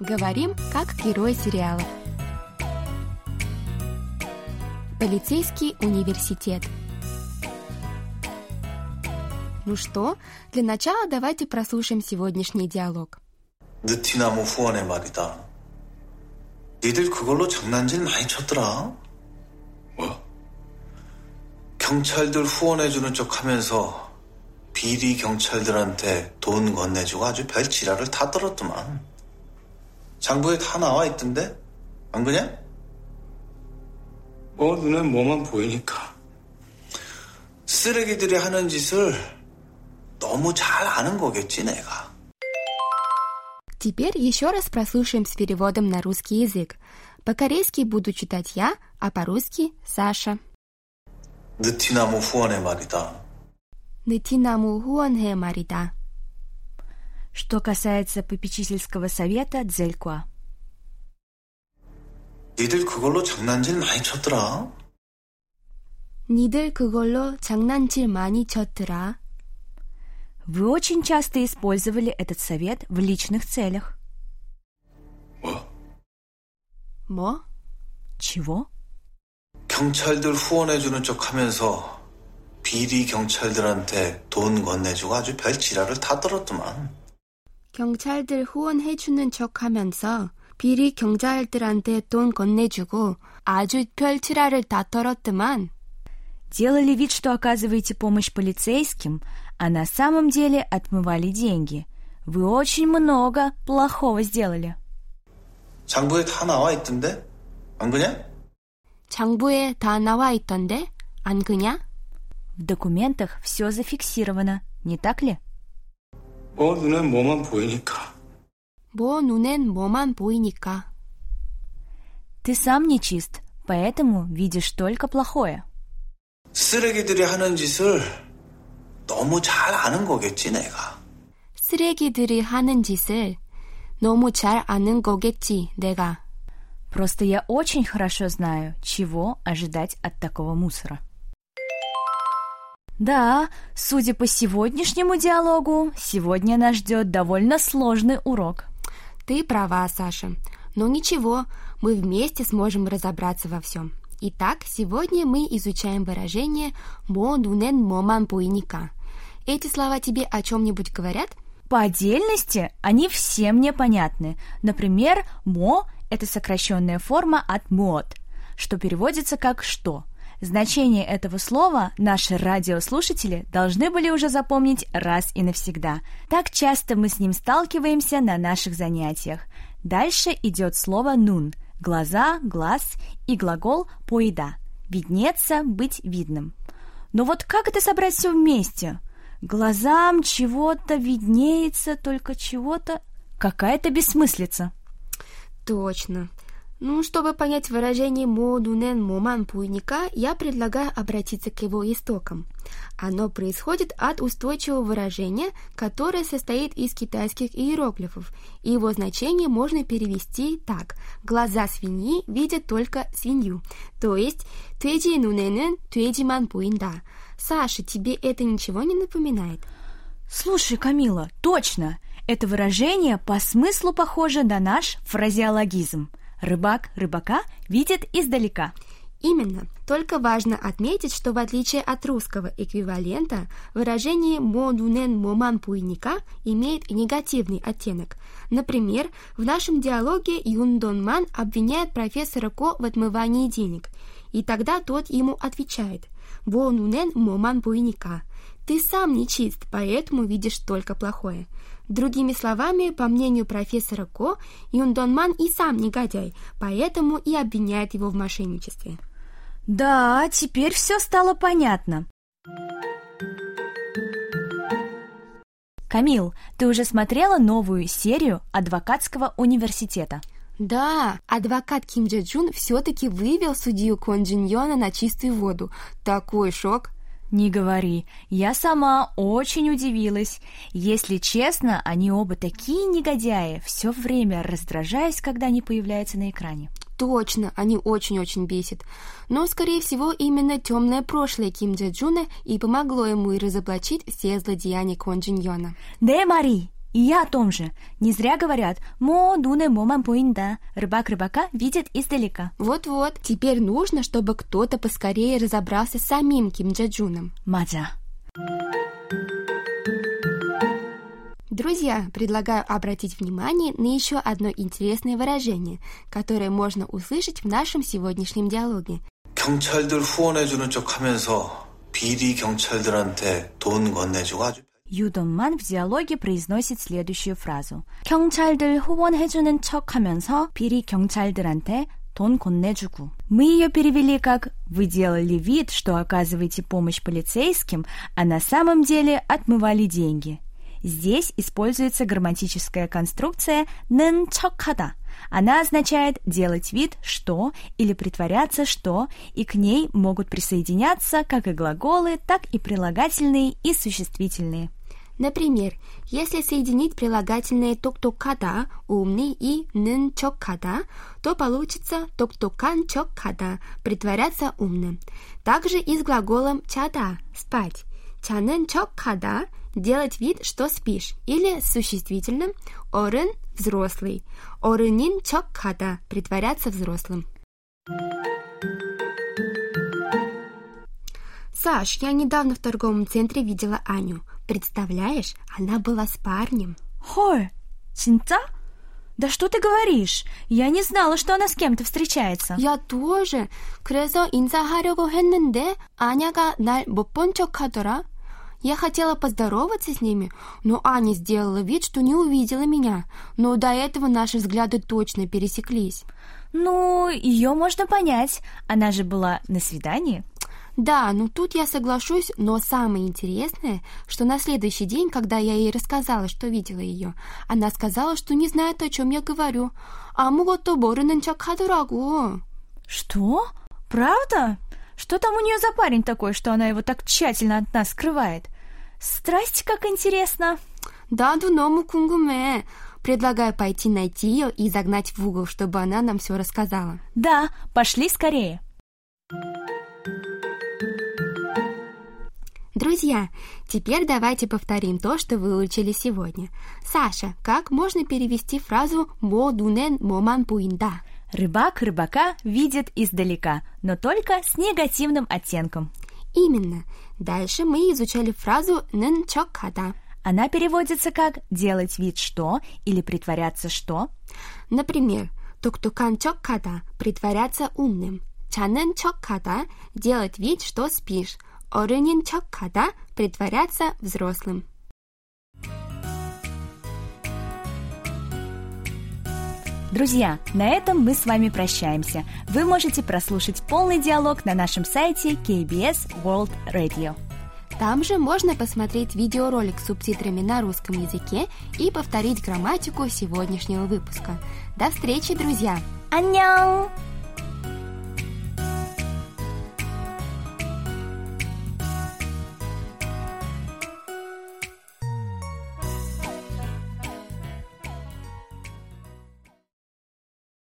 Говорим, как герой сериала. Полицейский университет. Ну что, для начала давайте прослушаем сегодняшний диалог. 느티나무 후원에 말이다. 니들 그걸로 장난질 많이 쳤더라. 뭐? 경찰들 후원해주는 척 하면서 비리 경찰들한테 돈 건네주고 아주 별 지랄을 다 떨었더만. 장부에 다 나와 있던데? 안 그냐? 뭐 눈에 뭐만 보이니까. 쓰레기들이 하는 짓을 너무 잘 아는 거겠지, 내가. Теперь еще раз прослушаем с переводом на русский язык. По-корейски буду читать я, а по-русски Саша. 느티나무 후원에 말이다. Нытинаму хуанхэ марида. Что касается попечительского совета Дзелькуа. 니들 그걸로 장난질 많이 쳤더라. 니들 그걸로 장난질 많이 쳤더라. Вы очень часто использовали этот совет в личных целях. 뭐? 뭐? Чего? 경찰들 후원해주는 척 하면서 비리 경찰들한테 돈 건네주고 아주 별 지랄을 다 떨었더만. 경찰들 후원해주는 척하면서 비리 경찰들한테 돈 건네주고 아주 펼치라를 다 떨었더만. Делали вид, что оказываете помощь полицейским, а на самом деле отмывали деньги. Вы очень много плохого сделали. 장부에 다 나와 있던데? 안 그냐? 장부에 다 나와 있던데? 안 그냐? В документах все зафиксировано, не так ли? 뭐 눈에 뭐만 보이니까. 뭐 눈엔 뭐만 보이니까. Ты сам не чист, поэтому видишь только плохое. 쓰레기들이 하는 짓을 너무 잘 아는 거겠지, 내가. 쓰레기들이 하는 짓을 너무 잘 아는 거겠지, 내가. Просто я очень хорошо знаю, чего ожидать от такого мусора. Да, судя по сегодняшнему диалогу, сегодня нас ждет довольно сложный урок. Ты права, Саша. Но ничего, мы вместе сможем разобраться во всем. Итак, сегодня мы изучаем выражение «мо нунен моман буйника». Эти слова тебе о чем-нибудь говорят? По отдельности они все мне понятны. Например, «мо» — это сокращенная форма от «мод», что переводится как «что». Значение этого слова наши радиослушатели должны были уже запомнить раз и навсегда. Так часто мы с ним сталкиваемся на наших занятиях. Дальше идет слово «нун» – глаза, глаз и глагол «поеда» – виднеться, быть видным. Но вот как это собрать все вместе? Глазам чего-то виднеется, только чего-то... Какая-то бессмыслица. Точно. Ну, чтобы понять выражение «модунен моман пуйника», я предлагаю обратиться к его истокам. Оно происходит от устойчивого выражения, которое состоит из китайских иероглифов, и его значение можно перевести так «глаза свиньи видят только свинью», то есть «тэджи нунэнэн тэджи ман пуинда. Саша, тебе это ничего не напоминает? Слушай, Камила, точно! Это выражение по смыслу похоже на наш фразеологизм – Рыбак рыбака видит издалека. Именно. Только важно отметить, что в отличие от русского эквивалента, выражение «модунен моман пуйника» имеет негативный оттенок. Например, в нашем диалоге Юн Дон Ман обвиняет профессора Ко в отмывании денег, и тогда тот ему отвечает «Бонунен моман пуйника» – «Ты сам не чист, поэтому видишь только плохое». Другими словами, по мнению профессора Ко, Юн Дон и сам негодяй, поэтому и обвиняет его в мошенничестве. Да, теперь все стало понятно. Камил, ты уже смотрела новую серию Адвокатского университета? Да, адвокат Ким Дже Джун все-таки вывел судью Кон Джин Йона на чистую воду. Такой шок! Не говори, я сама очень удивилась. Если честно, они оба такие негодяи, все время раздражаюсь, когда они появляются на экране. Точно, они очень-очень бесят. Но, скорее всего, именно темное прошлое Ким Дже Джуна и помогло ему и разоблачить все злодеяния Кон Джин Йона. Да, Мари, И я о том же. Не зря говорят «мо дуне моман поинда» – рыбак рыбака видит издалека. Вот-вот, теперь нужно, чтобы кто-то поскорее разобрался с самим Ким Джаджуном. Мадза. Друзья, предлагаю обратить внимание на еще одно интересное выражение, которое можно услышать в нашем сегодняшнем диалоге. 경찰들 후원해주는 척 하면서 비리 경찰들한테 돈 건네주고 아주 Юдонман в диалоге произносит следующую фразу. 경찰들 후원해주는 척하면서 비리 경찰들한테 돈 건네주고. Мы ее перевели как «Вы делали вид, что оказываете помощь полицейским, а на самом деле отмывали деньги». Здесь используется грамматическая конструкция «нен 척하다». Она означает делать вид, что, или притворяться, что, и к ней могут присоединяться как и глаголы, так и прилагательные и существительные. Например, если соединить прилагательные токтокада умный и нынчокада, то получится токтоканчокада притворяться умным. Также и с глаголом чада спать. чанынчокада делать вид, что спишь, или с существительным орын – взрослый, орынинчокада – притворяться взрослым. Саш, я недавно в торговом центре видела Аню. Представляешь, она была с парнем. Хой, 진짜? Да что ты говоришь? Я не знала, что она с кем-то встречается. Я тоже. 그래서 인사하려고 했는데 아냐가 날 못 본 척하더라. Я хотела поздороваться с ними, но Аня сделала вид, что не увидела меня. Но до этого наши взгляды точно пересеклись. Ну, ее можно понять. Она же была на свидании. Да, ну тут я соглашусь, но самое интересное, что на следующий день, когда я ей рассказала, что видела ее, она сказала, что не знает, о чем я говорю. 아무것도 모르는 척 하더라고. Что? Правда? Что там у нее за парень такой, что она его так тщательно от нас скрывает? Страсть, как интересно. 나도 너무 궁금해. Предлагаю пойти найти ее и загнать в угол, чтобы она нам все рассказала. Да, пошли скорее. Друзья, теперь давайте повторим то, что выучили сегодня. Саша, как можно перевести фразу «мо дунен моман пуинда»? Рыбак рыбака видит издалека, но только с негативным оттенком. Именно. Дальше мы изучали фразу «нен чокхада». Она переводится как «делать вид что» или «притворяться что». Например, «туктукан чокхада» – притворяться умным. «чанен чокхада» – делать вид, что спишь. « 어른인 척하다» – притворяться взрослым. Друзья, на этом мы с вами прощаемся. Вы можете прослушать полный диалог на нашем сайте KBS World Radio. Там же можно посмотреть видеоролик с субтитрами на русском языке и повторить грамматику сегодняшнего выпуска. До встречи, друзья! 안녕!